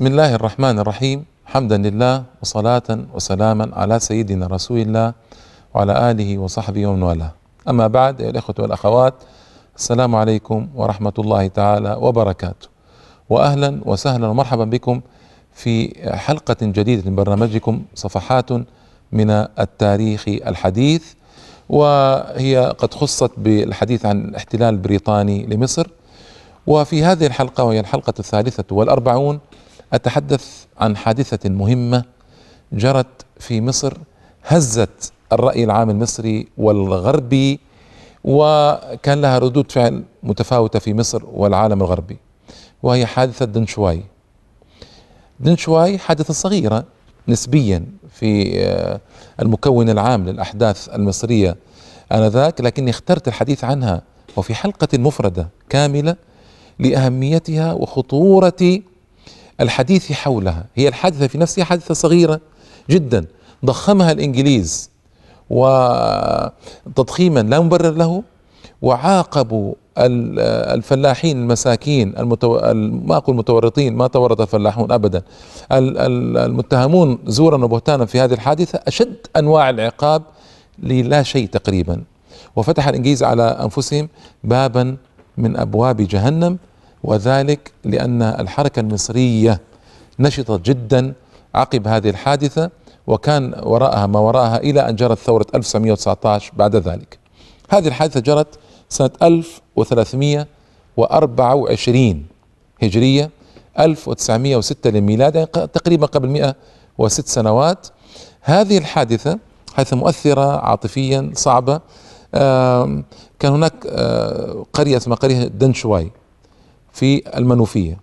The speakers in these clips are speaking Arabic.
بسم الله الرحمن الرحيم حمدا لله وصلاة وسلاما على سيدنا رسول الله وعلى آله وصحبه ومن والاه أما بعد أيها الأخوة والأخوات السلام عليكم ورحمة الله تعالى وبركاته وأهلا وسهلا ومرحبا بكم في حلقة جديدة من برنامجكم صفحات من التاريخ الحديث وهي قد خصت بالحديث عن الاحتلال البريطاني لمصر وفي هذه الحلقة وهي الحلقة الثالثة والأربعون أتحدث عن حادثة مهمة جرت في مصر هزت الرأي العام المصري والغربي وكان لها ردود فعل متفاوتة في مصر والعالم الغربي وهي حادثة دنشواي. دنشواي حادثة صغيرة نسبيا في المكون العام للأحداث المصرية آنذاك لكني اخترت الحديث عنها وفي حلقة مفردة كاملة لأهميتها وخطورة الحديث حولها. هي الحادثة في نفسها حادثة صغيرة جدا. ضخمها الإنجليز وتضخيما لا مبرر له وعاقبوا الفلاحين المساكين المتو... ما أقول متورطين ما تورط الفلاحون ابدا. المتهمون زورا وبهتانا في هذه الحادثة أشد أنواع العقاب للا شيء تقريبا. وفتح الإنجليز على أنفسهم بابا من أبواب جهنم. وذلك لأن الحركة المصرية نشطت جدا عقب هذه الحادثة وكان وراءها ما وراءها إلى أن جرت ثورة 1919 بعد ذلك. هذه الحادثة جرت سنة 1324 هجرية 1906 للميلاد يعني تقريبا قبل 106 سنوات. هذه الحادثة حادثه مؤثرة عاطفيا صعبة كان هناك قرية اسمها قرية دنشواي في المنوفية.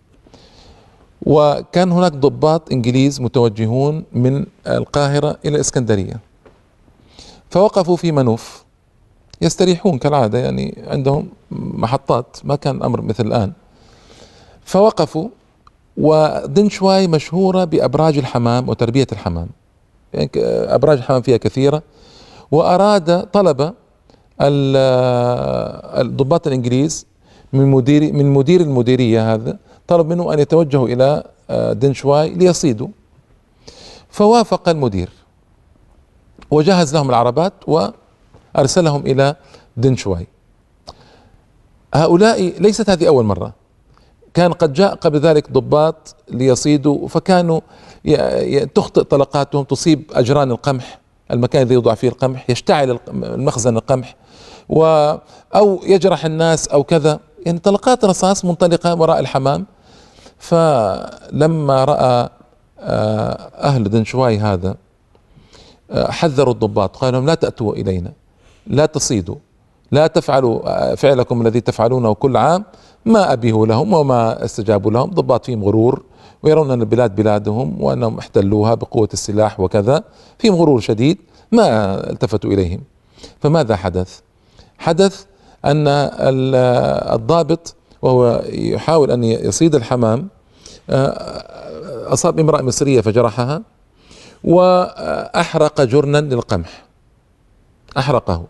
وكان هناك ضباط إنجليز متوجهون من القاهرة إلى الاسكندريه فوقفوا في منوف يستريحون كالعادة يعني عندهم محطات ما كان الامر مثل الآن. فوقفوا ودنشواي مشهورة بأبراج الحمام وتربية الحمام. يعني أبراج الحمام فيها كثيرة. وأراد طلب الضباط الإنجليز من مدير من مدير المديرية هذا طلب منه أن يتوجهوا إلى دنشواي ليصيدوا. فوافق المدير. وجهز لهم العربات وأرسلهم إلى دنشواي. هؤلاء ليست هذه أول مرة. كان قد جاء قبل ذلك ضباط ليصيدوا فكانوا تخطئ طلقاتهم تصيب أجران القمح المكان الذي يوضع فيه القمح يشتعل المخزن القمح و أو يجرح الناس أو كذا. يعني طلقات رصاص منطلقة وراء الحمام فلما رأى أهل دنشواي هذا حذروا الضباط قالوا لهم لا تأتوا إلينا لا تصيدوا لا تفعلوا فعلكم الذي تفعلونه كل عام ما ابيه لهم وما استجابوا لهم ضباط فيهم غرور ويرون أن البلاد بلادهم وأنهم احتلوها بقوة السلاح وكذا فيهم غرور شديد ما التفتوا إليهم فماذا حدث؟ حدث أن الضابط وهو يحاول أن يصيد الحمام أصاب امرأة مصرية فجرحها وأحرق جرنا للقمح. أحرقه.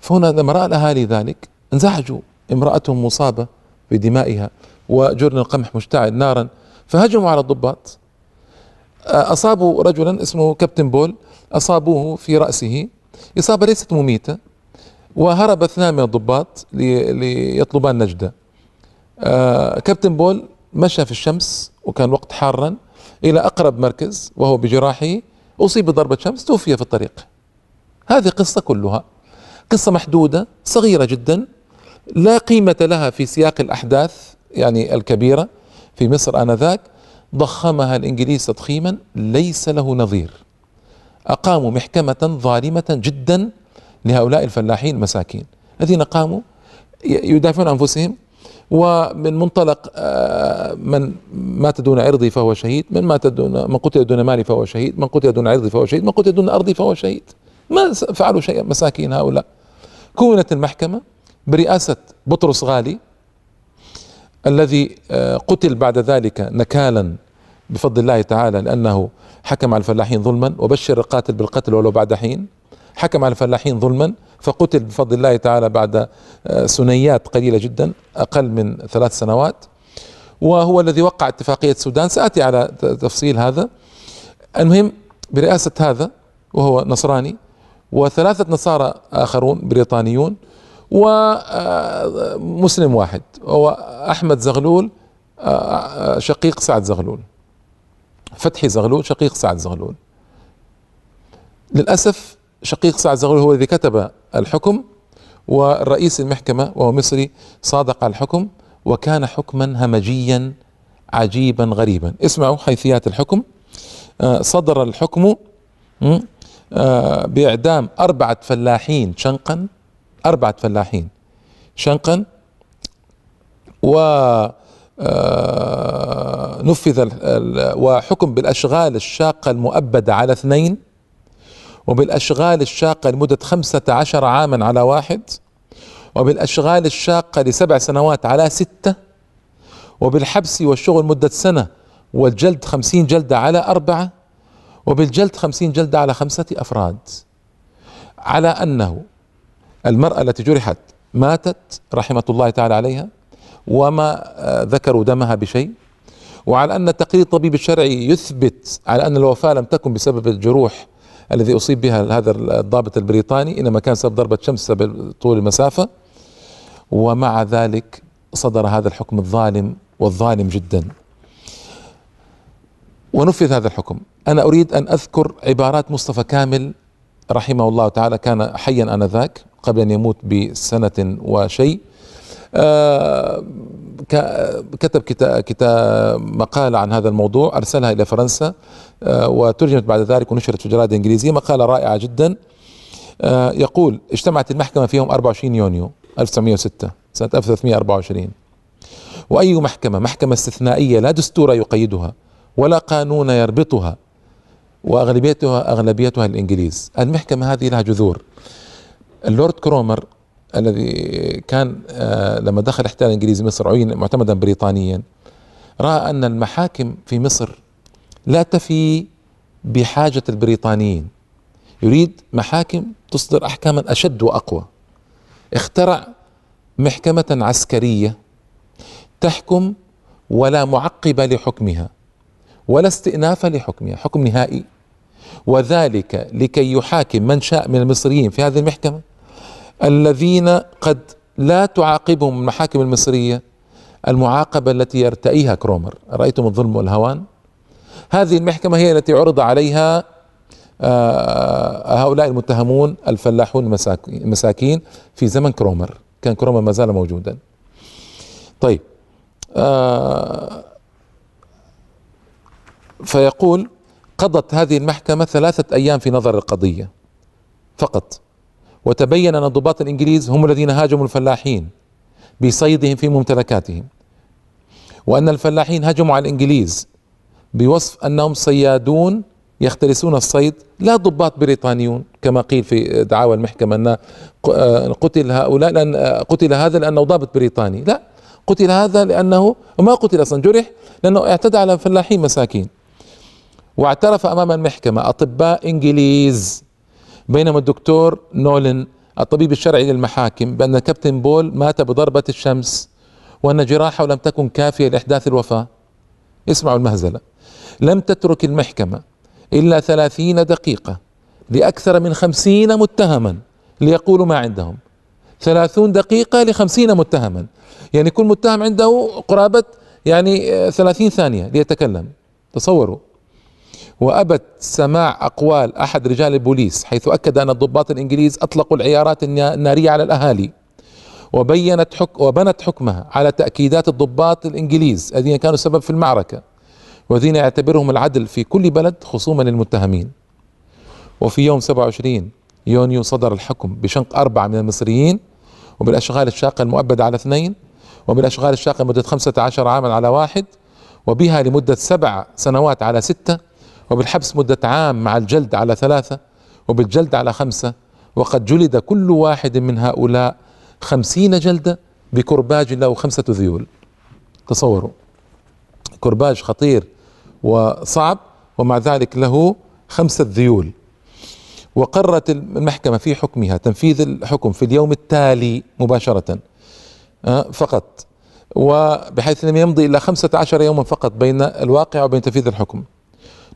فهنا لما راى الاهالي ذلك انزعجوا. امراتهم مصابة بدمائها وجرن القمح مشتعل نارا فهجموا على الضباط. أصابوا رجلا اسمه كابتن بول أصابوه في رأسه. إصابة ليست مميتة. وهرب اثنان من الضباط ليطلبان نجده آه كابتن بول مشى في الشمس وكان وقت حارا إلى أقرب مركز وهو بجراحه أصيب بضربة شمس توفي في الطريق. هذه قصة كلها. قصة محدودة صغيرة جدا لا قيمة لها في سياق الأحداث يعني الكبيرة. في مصر آنذاك ضخمها الإنجليز تضخيما ليس له نظير. أقاموا محكمة ظالمة جدا لهؤلاء الفلاحين المساكين الذين قاموا يدافعون عن أنفسهم ومن منطلق من مات دون عرضي فهو شهيد من مات دون من قتل دون مالي فهو شهيد من قتل دون عرضي فهو شهيد من قتل دون ارضي فهو شهيد. ما فعلوا شيئا مساكين هؤلاء. كونت المحكمة برئاسة بطرس غالي الذي قتل بعد ذلك نكالا بفضل الله تعالى لأنه حكم على الفلاحين ظلما وبشر القاتل بالقتل ولو بعد حين. حكم على الفلاحين ظلما فقتل بفضل الله تعالى بعد سنيات قليلة جدا أقل من ثلاث سنوات. وهو الذي وقع اتفاقية السودان. سآتي على تفصيل هذا. المهم برئاسة هذا وهو نصراني وثلاثة نصارى آخرون بريطانيون ومسلم واحد هو أحمد زغلول شقيق سعد زغلول. فتحي زغلول شقيق سعد زغلول. للأسف شقيق سعد زغلول هو الذي كتب الحكم والرئيس المحكمة وهو مصري صادق على الحكم وكان حكما همجيا عجيبا غريبا. اسمعوا حيثيات الحكم. آه، صدر الحكم آه، بإعدام أربعة فلاحين شنقا أربعة فلاحين شنقا و آه، نفذ وحكم بالأشغال الشاقة المؤبدة على اثنين وبالأشغال الشاقة لمدة خمسة عشر عاما على واحد وبالأشغال الشاقة لسبع سنوات على ستة وبالحبس والشغل مدة سنة والجلد خمسين جلدة على أربعة وبالجلد خمسين جلدة على خمسة أفراد. على أنه المرأة التي جرحت ماتت رحمة الله تعالى عليها وما ذكروا دمها بشيء. وعلى أن التقرير الطبيب الشرعي يثبت على أن الوفاة لم تكن بسبب الجروح الذي أصيب بها هذا الضابط البريطاني إنما كان سبب ضربة شمس طول المسافة. ومع ذلك صدر هذا الحكم الظالم والظالم جدا. ونفذ هذا الحكم. أنا أريد أن أذكر عبارات مصطفى كامل رحمه الله تعالى كان حيا آنذاك قبل أن يموت بسنة وشيء. كتب كتاب, كتاب مقالة عن هذا الموضوع أرسلها إلى فرنسا آه وترجمت بعد ذلك ونشرت في جرائد إنجليزية مقالة رائعة جدا. آه يقول اجتمعت المحكمة في يوم 24 يونيو 1906 سنة 1324 وأي محكمة؟ محكمة استثنائية لا دستور يقيدها ولا قانون يربطها وأغلبيتها أغلبيتها الإنجليز. المحكمة هذه لها جذور. اللورد كرومر الذي كان آه، لما دخل احتلال الانجليزي مصر عين معتمدا بريطانيا رأى أن المحاكم في مصر لا تفي بحاجة البريطانيين. يريد محاكم تصدر احكاما أشد وأقوى. اخترع محكمة عسكرية تحكم ولا معقب لحكمها ولا استئناف لحكمها حكم نهائي. وذلك لكي يحاكم من شاء من المصريين في هذه المحكمة. الذين قد لا تعاقبهم المحاكم المصرية المعاقبة التي يرتئيها كرومر. رايتم الظلم والهوان؟ هذه المحكمة هي التي عرض عليها آه، هؤلاء المتهمون الفلاحون المساكين في زمن كرومر. كان كرومر ما زال موجودا. طيب آه، فيقول قضت هذه المحكمة ثلاثة أيام في نظر القضية فقط. وتبين أن الضباط الإنجليز هم الذين هاجموا الفلاحين بصيدهم في ممتلكاتهم. وأن الفلاحين هجموا على الإنجليز بوصف أنهم صيادون يختلسون الصيد لا ضباط بريطانيون كما قيل في دعاوى المحكمة أن قتل هؤلاء لأن قتل هذا لأنه ضابط بريطاني. لا قتل هذا لأنه وما قتل أصلا جرح لأنه اعتدى على فلاحين مساكين. واعترف أمام المحكمة أطباء إنجليز. بينما الدكتور نولن الطبيب الشرعي للمحاكم بأن كابتن بول مات بضربة الشمس وأن جراحه لم تكن كافية لإحداث الوفاة. اسمعوا المهزلة. لم تترك المحكمة إلا ثلاثين دقيقة لأكثر من خمسين متهما ليقولوا ما عندهم. ثلاثون دقيقة لخمسين متهما. يعني كل متهم عنده قرابة يعني ثلاثين ثانية ليتكلم. تصوروا. وأبت سماع أقوال أحد رجال البوليس حيث أكد أن الضباط الإنجليز أطلقوا العيارات النارية على الأهالي وبينت حك وبنت حكمها على تأكيدات الضباط الإنجليز الذين كانوا سبب في المعركة والذين يعتبرهم العدل في كل بلد خصوما للمتهمين وفي يوم 27 يونيو صدر الحكم بشنق أربعة من المصريين وبالأشغال الشاقة المؤبدة على اثنين وبالأشغال الشاقة لمدة خمسة عشر عاما على واحد وبها لمدة سبع سنوات على ستة وبالحبس مدة عام مع الجلد على ثلاثة وبالجلد على خمسة وقد جلد كل واحد من هؤلاء خمسين جلدة بكرباج له خمسة ذيول. تصوروا. كرباج خطير وصعب ومع ذلك له خمسة ذيول. وقررت المحكمة في حكمها تنفيذ الحكم في اليوم التالي مباشرة آه، فقط. وبحيث لم يمضي إلا خمسة عشر يوما فقط بين الواقع وبين تنفيذ الحكم.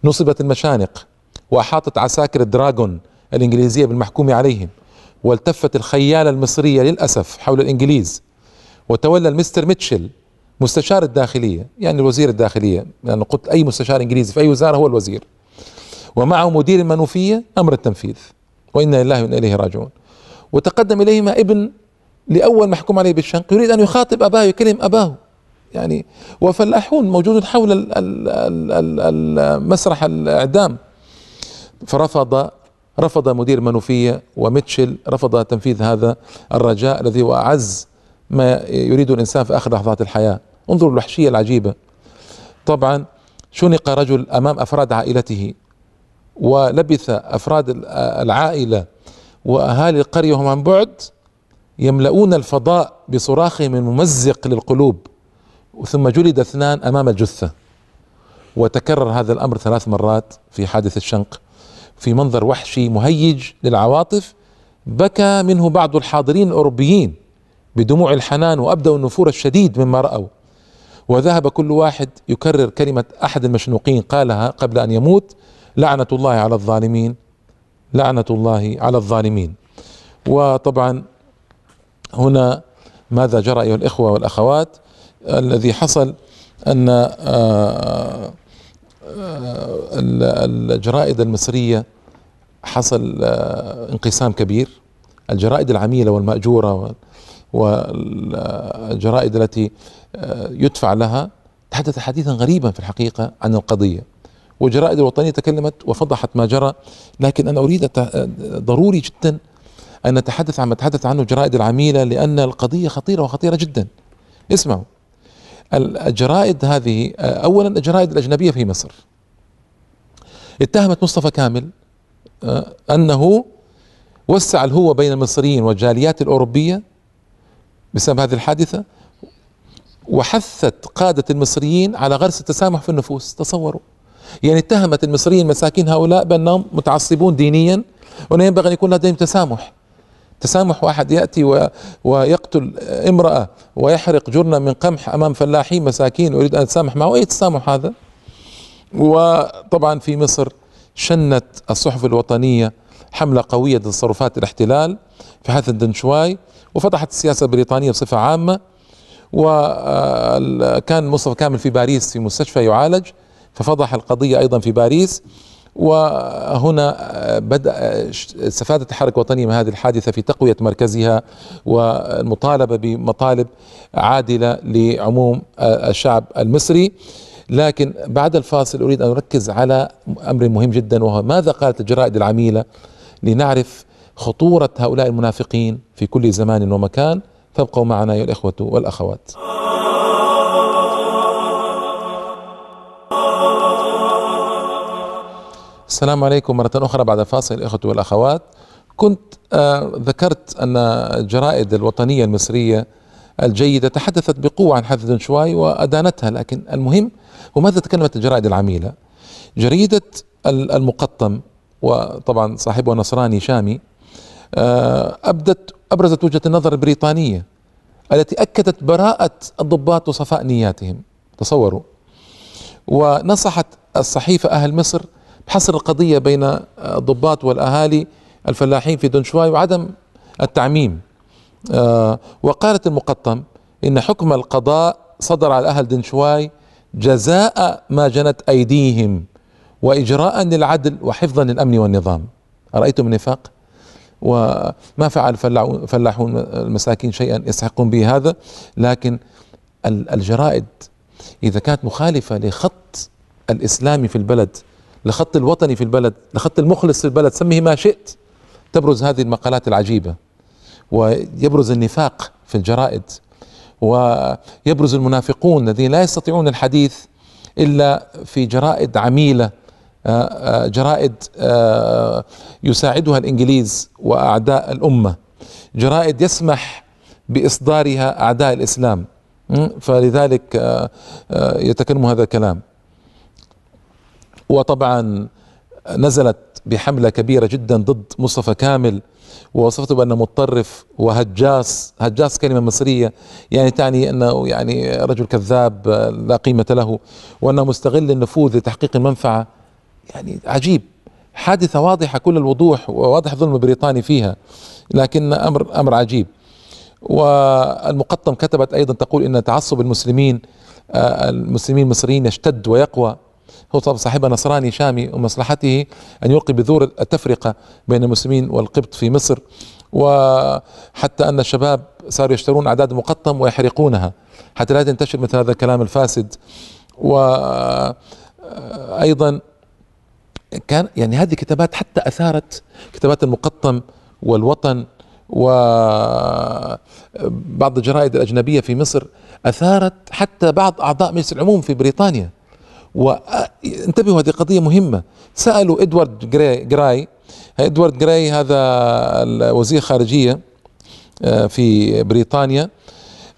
نصبت المشانق وأحاطت عساكر الدراغون الإنجليزية بالمحكوم عليهم والتفت الخيالة المصرية للأسف حول الإنجليز. وتولى المستر ميتشل مستشار الداخلية يعني الوزير الداخلية لأن يعني قلت أي مستشار إنجليزي في أي وزارة هو الوزير. ومعه مدير المنوفية أمر التنفيذ وإنا لله وإنا إليه راجعون. وتقدم إليهما ابن لأول محكوم عليه بالشنق يريد أن يخاطب أباه يكلم أباه. يعني. وفلاحون موجودون حول المسرح الإعدام. فرفض رفض مدير منوفية وميتشل رفض تنفيذ هذا الرجاء الذي هو أعز ما يريد الإنسان في آخر لحظات الحياة. انظروا الوحشية العجيبة. طبعا شنق رجل أمام أفراد عائلته ولبث أفراد العائلة وأهالي القرية وهم عن بعد يملؤون الفضاء بصراخهم الممزق للقلوب. ثم جلد اثنان أمام الجثة وتكرر هذا الأمر ثلاث مرات في حادث الشنق في منظر وحشي مهيج للعواطف بكى منه بعض الحاضرين الأوروبيين بدموع الحنان وابدوا النفور الشديد مما رأوا. وذهب كل واحد يكرر كلمة أحد المشنوقين قالها قبل أن يموت لعنة الله على الظالمين لعنة الله على الظالمين. وطبعا هنا ماذا جرى أيها الإخوة والأخوات؟ الذي حصل أن آه، آه، الجرائد المصرية حصل آه، انقسام كبير. الجرائد العميلة والمأجورة والجرائد التي يدفع لها تحدث حديثا غريبا في الحقيقة عن القضية. والجرائد الوطنية تكلمت وفضحت ما جرى لكن أنا أريد ضروري جدا أن نتحدث عن ما تحدث عنه الجرائد العميلة لأن القضية خطيرة وخطيرة جدا. اسمعوا. الجرائد هذه أولا الجرائد الأجنبية في مصر. اتهمت مصطفى كامل آه، أنه وسع الهوة بين المصريين والجاليات الأوروبية بسبب هذه الحادثة وحثت قادة المصريين على غرس التسامح في النفوس. تصوروا. يعني اتهمت المصريين المساكين هؤلاء بأنهم متعصبون دينيا وأن ينبغي أن يكون لديهم تسامح. تسامح واحد يأتي. ويقتل امرأة ويحرق جرنا من قمح أمام فلاحين مساكين ويريد أن يتسامح معه أي تسامح هذا وطبعا في مصر شنت الصحف الوطنية حملة قوية ضد تصرفات الاحتلال في حادث الدنشواي وفضحت السياسة البريطانية بصفة عامة وكان مصطفى كامل في باريس في مستشفى يعالج ففضح القضية أيضا في باريس وهنا بدأ استفادت الحركة الوطنية من هذه الحادثة في تقوية مركزها والمطالبة بمطالب عادلة لعموم الشعب المصري. لكن بعد الفاصل أريد أن أركز على أمر مهم جدا وهو ماذا قالت الجرائد العميلة لنعرف خطورة هؤلاء المنافقين في كل زمان ومكان. فابقوا معنا أيها الإخوة والأخوات. السلام عليكم مرة أخرى بعد فاصل الإخوة والأخوات. كنت آه ذكرت أن الجرائد الوطنية المصرية الجيدة تحدثت بقوة عن حادث شوي وأدانتها لكن المهم وماذا تكلمت الجرائد العميلة؟ جريدة المقطم وطبعا صاحبها نصراني شامي آه أبدت أبرزت وجهة النظر البريطانية التي أكدت براءة الضباط وصفاء نياتهم. تصوروا. ونصحت الصحيفة أهل مصر بحصر القضية بين الضباط والأهالي الفلاحين في دنشواي وعدم التعميم. آه، وقالت المقطم إن حكم القضاء صدر على أهل دنشواي جزاء ما جنت أيديهم وإجراء للعدل وحفظا للأمن والنظام. أرأيتم النفاق؟ وما فعل فلاحون المساكين شيئا يستحقون به هذا؟ لكن الجرائد إذا كانت مخالفة لخط الإسلامي في البلد لخط الوطني في البلد لخط المخلص في البلد سميه ما شئت. تبرز هذه المقالات العجيبة ويبرز النفاق في الجرائد ويبرز المنافقون الذين لا يستطيعون الحديث إلا في جرائد عميلة آه، آه، جرائد آه، يساعدها الإنجليز وأعداء الأمة جرائد يسمح بإصدارها أعداء الإسلام. فلذلك يتكلم هذا الكلام. وطبعا نزلت بحملة كبيرة جدا ضد مصطفى كامل ووصفته بأنه متطرف وهجاس. هجاس كلمة مصرية يعني تعني أنه يعني رجل كذاب لا قيمة له وأنه مستغل النفوذ لتحقيق المنفعة. يعني عجيب. حادثة واضحة كل الوضوح وواضح ظلم البريطاني فيها لكن أمر أمر عجيب. والمقطم كتبت أيضا تقول أن تعصب المسلمين آه، المسلمين المصريين يشتد ويقوى. هو طبعا صاحبها نصراني شامي ومصلحته أن يلقي بذور التفرقة بين المسلمين والقبط في مصر وحتى أن الشباب صاروا يشترون أعداد مقطم ويحرقونها حتى لا تنتشر مثل هذا الكلام الفاسد. وأيضا كان يعني هذه كتابات حتى أثارت كتابات المقطم والوطن وبعض الجرائد الأجنبية في مصر أثارت حتى بعض أعضاء مجلس العموم في بريطانيا. وانتبهوا هذه قضية مهمة. سألوا إدوارد جراي, إدوارد جراي هذا وزير خارجية آه، في بريطانيا.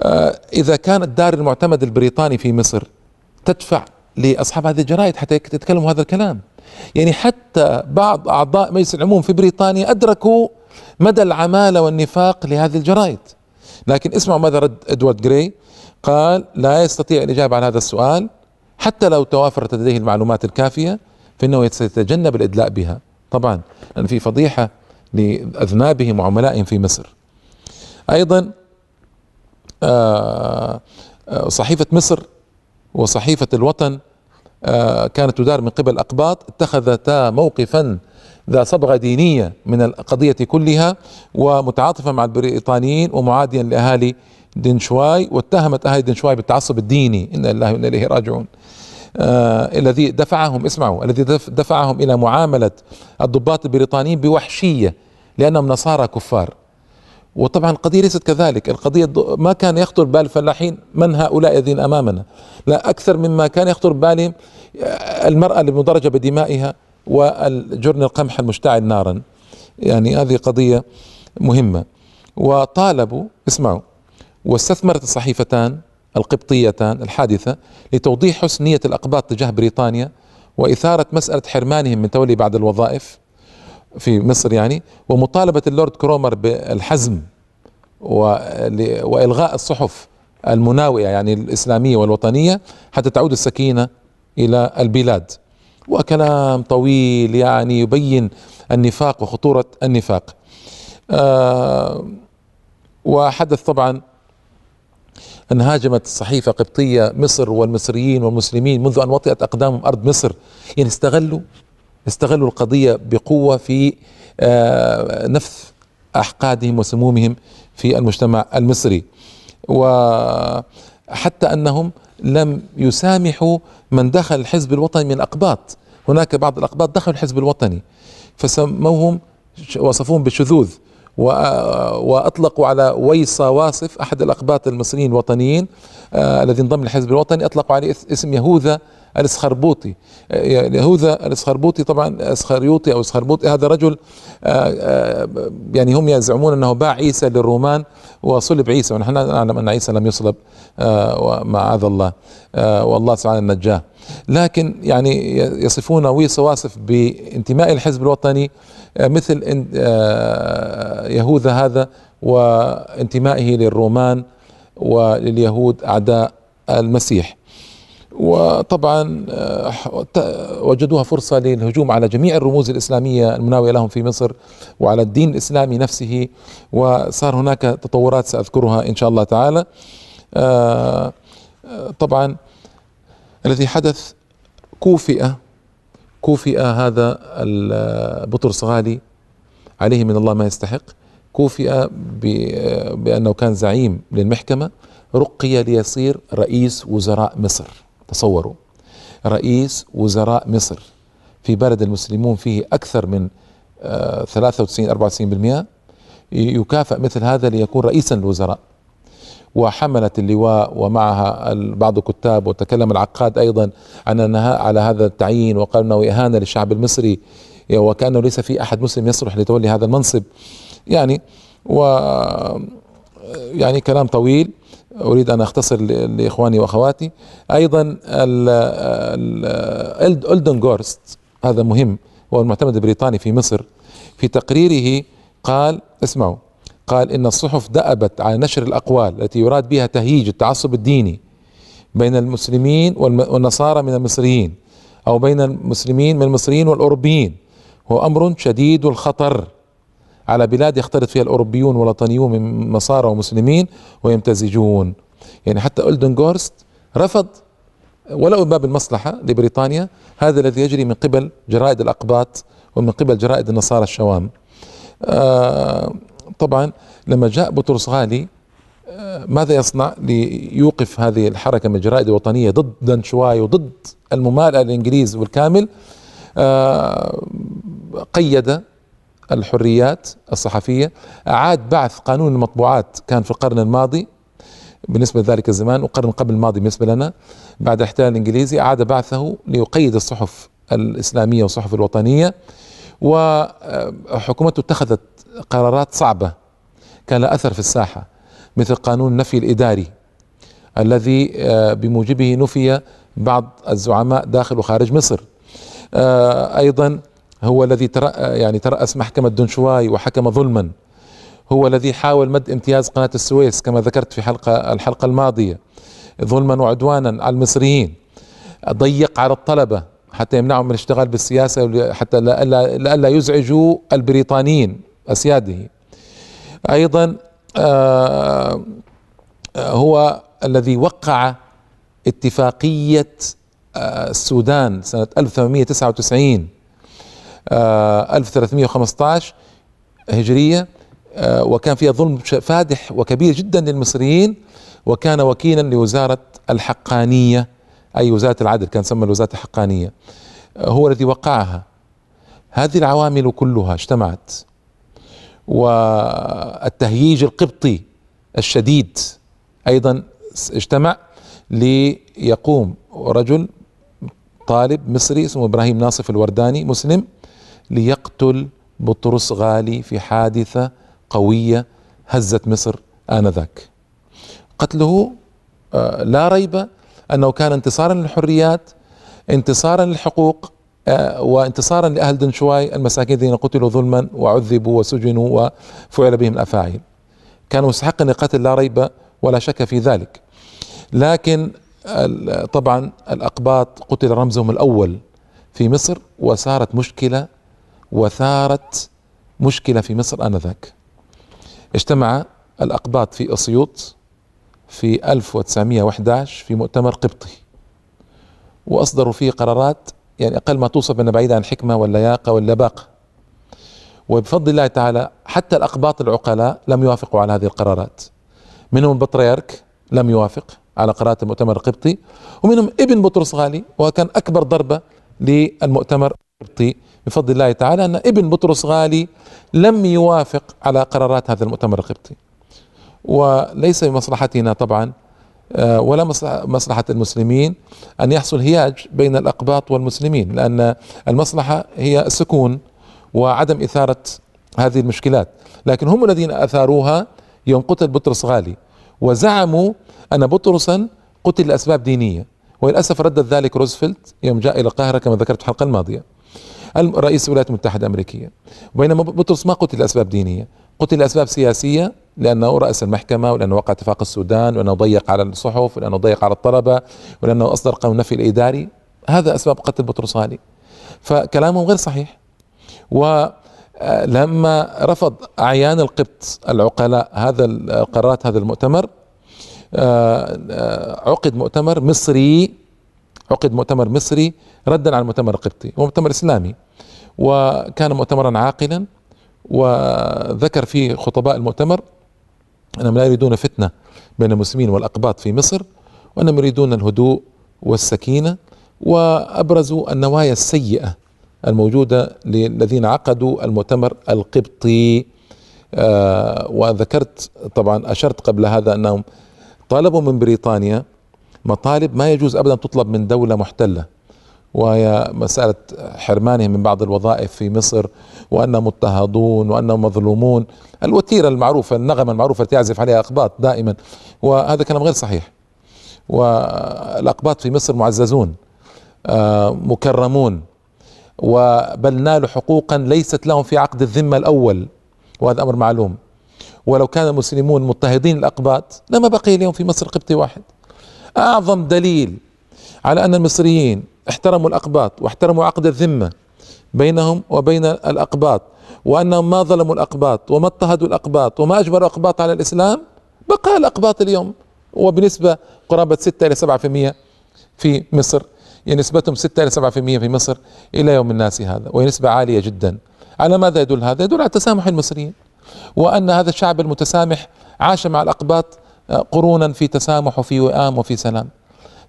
آه، إذا كان الدار المعتمد البريطاني في مصر تدفع لأصحاب هذه الجرائد حتى يتكلموا هذا الكلام. يعني حتى بعض أعضاء مجلس العموم في بريطانيا أدركوا مدى العمالة والنفاق لهذه الجرائد. لكن اسمعوا ماذا رد إدوارد جراي. قال لا يستطيع الإجابة على هذا السؤال. حتى لو توافرت لديه المعلومات الكافية فإنه سيتجنب الإدلاء بها. طبعا لأن في فضيحة لأذنابهم وعملائهم في مصر. أيضا آه، آه، صحيفة مصر وصحيفة الوطن آه، كانت تدار من قبل الأقباط اتخذتا موقفا ذا صبغة دينية من القضية كلها ومتعاطفة مع البريطانيين ومعاديا لأهالي دنشواي واتهمت أهالي دنشواي بالتعصب الديني إنا لله وإنا إليه راجعون. آه الذي دفعهم اسمعوا الذي دفعهم إلى معاملة الضباط البريطانيين بوحشية لأنهم نصارى كفار. وطبعا القضية ليست كذلك. القضية ما كان يخطر بال الفلاحين من هؤلاء الذين أمامنا؟ لا أكثر مما كان يخطر بالهم المرأة المدرجة بدمائها والجرن القمح المشتعل نارا. يعني هذه قضية مهمة. وطالبوا اسمعوا واستثمرت الصحيفتان القبطيتان الحادثة لتوضيح حسن نية الأقباط تجاه بريطانيا وإثارة مسألة حرمانهم من تولي بعض الوظائف في مصر يعني ومطالبة اللورد كرومر بالحزم وإلغاء الصحف المناوئة يعني الإسلامية والوطنية حتى تعود السكينة إلى البلاد. وكلام طويل يعني يبين النفاق وخطورة النفاق. آه وحدث طبعا أن هاجمت الصحيفة قبطية مصر والمصريين والمسلمين منذ أن وطئت أقدامهم أرض مصر. يعني استغلوا استغلوا القضية بقوة في آه نفث أحقادهم وسمومهم في المجتمع المصري. وحتى أنهم لم يسامحوا من دخل الحزب الوطني من الأقباط هناك بعض الأقباط دخلوا الحزب الوطني فسموهم وصفوهم بالشذوذ. وأطلقوا على ويصة واصف أحد الأقباط المصريين الوطنيين. الذي انضم للحزب الوطني اطلقوا عليه اسم يهوذا الإسخربوطي. آه، يهوذا الإسخربوطي طبعا إسخريوطي أو إسخربوطي. هذا رجل آه، آه، يعني هم يزعمون أنه باع عيسى للرومان وصلب عيسى. ونحن نعلم أن عيسى لم يصلب معاذ الله والله سبحانه نجاه لكن يعني يصفون ويص واصف بانتماء الحزب الوطني مثل يهوذا هذا وانتمائه للرومان ولليهود أعداء المسيح. وطبعا آه، وجدوها فرصة للهجوم على جميع الرموز الإسلامية المناوية لهم في مصر وعلى الدين الإسلامي نفسه. وصار هناك تطورات سأذكرها إن شاء الله تعالى. آه، آه، طبعا الذي حدث كوفئ كوفئ هذا بطرس غالي عليه من الله ما يستحق. كوفئ بأنه كان زعيم للمحكمة رقي ليصير رئيس وزراء مصر. تصوروا رئيس وزراء مصر. في بلد المسلمون فيه أكثر من 93 آه، 94% يكافئ مثل هذا ليكون رئيسا للوزراء. وحملت اللواء ومعها بعض الكتاب وتكلم العقاد أيضا عن النهاء على هذا التعيين وقال إنه إهانة للشعب المصري وكأنه ليس في أحد مسلم يصلح لتولي هذا المنصب. يعني و يعني كلام طويل. أريد أن أختصر لإخواني وأخواتي. أيضا الدن جورست هذا مهم هو المعتمد البريطاني في مصر في تقريره قال اسمعوا قال إن الصحف دأبت على نشر الأقوال التي يراد بها تهييج التعصب الديني بين المسلمين والنصارى من المصريين أو بين المسلمين من المصريين والأوروبيين. هو أمر شديد الخطر. على بلاد يختلط فيها الأوروبيون والوطنيون من نصارى ومسلمين ويمتزجون. يعني حتى ألدن جورست رفض ولو باب المصلحة لبريطانيا هذا الذي يجري من قبل جرائد الأقباط ومن قبل جرائد النصارى الشوام. آه طبعا لما جاء بطرس غالي آه ماذا يصنع ليوقف هذه الحركة من الجرائد الوطنية ضد دنشواي وضد الممالئة الإنجليز بالكامل آه قيد الحريات الصحفية. أعاد بعث قانون المطبوعات كان في القرن الماضي بالنسبة لذلك الزمان وقرن قبل الماضي بالنسبة لنا بعد الاحتلال الإنجليزي أعاد بعثه ليقيد الصحف الإسلامية والصحف الوطنية. وحكومته اتخذت قرارات صعبة كان لها أثر في الساحة مثل قانون النفي الإداري الذي آه، بموجبه نفي بعض الزعماء داخل وخارج مصر. آه، أيضا هو الذي يعني ترأس محكمة دنشواي وحكم ظلما. هو الذي حاول مد امتياز قناة السويس كما ذكرت في حلقة الحلقة الماضية. ظلما وعدوانا على المصريين. ضيق على الطلبة حتى يمنعهم من الاشتغال بالسياسة حتى لا يزعجوا البريطانيين أسياده. أيضا آه، هو الذي وقع اتفاقية آه، السودان سنة 1899 1315 هجرية آه، وكان فيها ظلم فادح وكبير جدا للمصريين وكان وكيلا لوزارة الحقانية. أي وزارة العدل كان سمى الوزارة الحقانية. آه، هو الذي وقعها. هذه العوامل كلها اجتمعت والتهييج القبطي الشديد أيضا اجتمع ليقوم رجل طالب مصري اسمه إبراهيم ناصف الورداني مسلم ليقتل بطرس غالي في حادثة قوية هزت مصر آنذاك. قتله آه، لا ريب أنه كان انتصارا للحريات انتصارا للحقوق آه، وانتصارا لأهل دنشواي المساكين الذين قتلوا ظلما وعذبوا وسجنوا وفعل بهم الأفاعيل. كانوا مستحقا للقتل لا ريب ولا شك في ذلك. لكن طبعا الأقباط قتل رمزهم الأول في مصر وصارت مشكلة وثارت مشكلة في مصر آنذاك. اجتمع الأقباط في أسيوط في 1911 في مؤتمر قبطي وأصدروا فيه قرارات يعني أقل ما توصف أنها بعيدة عن حكمة واللياقة واللباقة وبفضل الله تعالى حتى الأقباط العقلاء لم يوافقوا على هذه القرارات. منهم البطريرك لم يوافق على قرارات المؤتمر القبطي ومنهم ابن بطرس غالي وكان أكبر ضربة للمؤتمر القبطي بفضل الله تعالى أن ابن بطرس غالي لم يوافق على قرارات هذا المؤتمر القبطي. وليس بمصلحتنا طبعا آه، ولا مصلحة المسلمين أن يحصل هياج بين الأقباط والمسلمين لأن المصلحة هي السكون وعدم إثارة هذه المشكلات. لكن هم الذين أثاروها يوم قتل بطرس غالي وزعموا أن بطرسا قتل لأسباب دينية. وللأسف ردد ذلك روزفلت يوم جاء إلى القاهرة كما ذكرت في الحلقة الماضية. رئيس الولايات المتحدة الأمريكية. بينما بطرس ما قتل لأسباب دينية. قتل لأسباب سياسية لأنه رأس المحكمة ولأنه وقع اتفاق السودان ولأنه ضيق على الصحف ولأنه ضيق على الطلبة ولأنه أصدر قانون النفي الإداري. هذا أسباب قتل بطرس غالي فكلامهم غير صحيح. ولما رفض أعيان القبط العقلاء هذا القرارات هذا المؤتمر آه، آه، عقد مؤتمر مصري عقد مؤتمر مصري ردا على المؤتمر القبطي هو مؤتمر إسلامي وكان مؤتمرا عاقلا وذكر فيه خطباء المؤتمر أنهم لا يريدون فتنة بين المسلمين والأقباط في مصر وأنهم يريدون الهدوء والسكينة وأبرزوا النوايا السيئة الموجودة للذين عقدوا المؤتمر القبطي. آه وذكرت طبعا أشرت قبل هذا أنهم طالبوا من بريطانيا مطالب ما يجوز ابدا تطلب من دولة محتلة. وهي مسألة حرمانهم من بعض الوظائف في مصر وأنهم مضطهدون وأنهم مظلومون. الوتيرة المعروفة النغمة المعروفة التي يعزف عليها أقباط دائما. وهذا كلام غير صحيح. والأقباط في مصر معززون آه، مكرمون. وبل نالوا حقوقا ليست لهم في عقد الذمة الأول. وهذا أمر معلوم. ولو كان المسلمون مضطهدين الأقباط لما بقي اليوم في مصر قبطي واحد. أعظم دليل على أن المصريين احترموا الأقباط واحترموا عقد الذمة بينهم وبين الأقباط وأنهم ما ظلموا الأقباط وما اضطهدوا الأقباط وما أجبروا الأقباط على الإسلام بقى الأقباط اليوم وبنسبة قرابة 6 إلى 7% في مصر يعني نسبتهم 6 إلى 7% في مصر إلى يوم الناس هذا وهي نسبة عالية جدا على ماذا يدل هذا؟ يدل على تسامح المصريين وأن هذا الشعب المتسامح عاش مع الأقباط آه، قرونا في تسامح وفي وئام وفي سلام.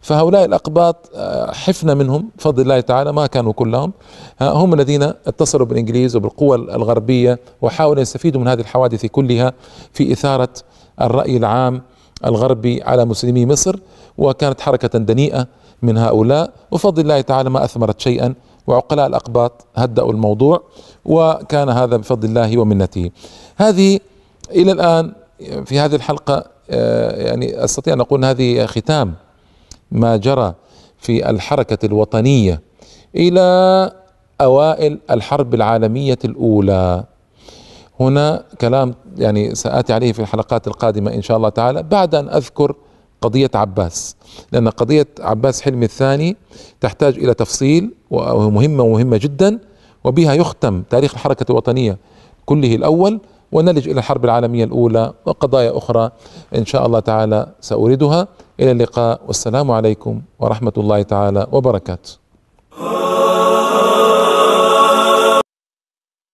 فهؤلاء الأقباط آه، حفنا منهم بفضل الله تعالى ما كانوا كلهم. هم الذين اتصلوا بالإنجليز وبالقوى الغربية وحاولوا يستفيدوا من هذه الحوادث كلها في إثارة الرأي العام الغربي على مسلمي مصر وكانت حركة دنيئة من هؤلاء. وفضل الله تعالى ما أثمرت شيئا وعقلاء الأقباط هدأوا الموضوع وكان هذا بفضل الله ومنته. هذه إلى الآن في هذه الحلقة يعني أستطيع أن أقول هذه ختام ما جرى في الحركة الوطنية إلى أوائل الحرب العالمية الأولى. هنا كلام يعني سآتي عليه في الحلقات القادمة إن شاء الله تعالى بعد أن أذكر قضية عباس لأن قضية عباس حلمي الثاني تحتاج إلى تفصيل ومهمة ومهمة جدا وبها يختم تاريخ الحركة الوطنية كله الأول. ونلج إلى الحرب العالمية الأولى وقضايا أخرى إن شاء الله تعالى سأوردها إلى اللقاء والسلام عليكم ورحمة الله تعالى وبركاته.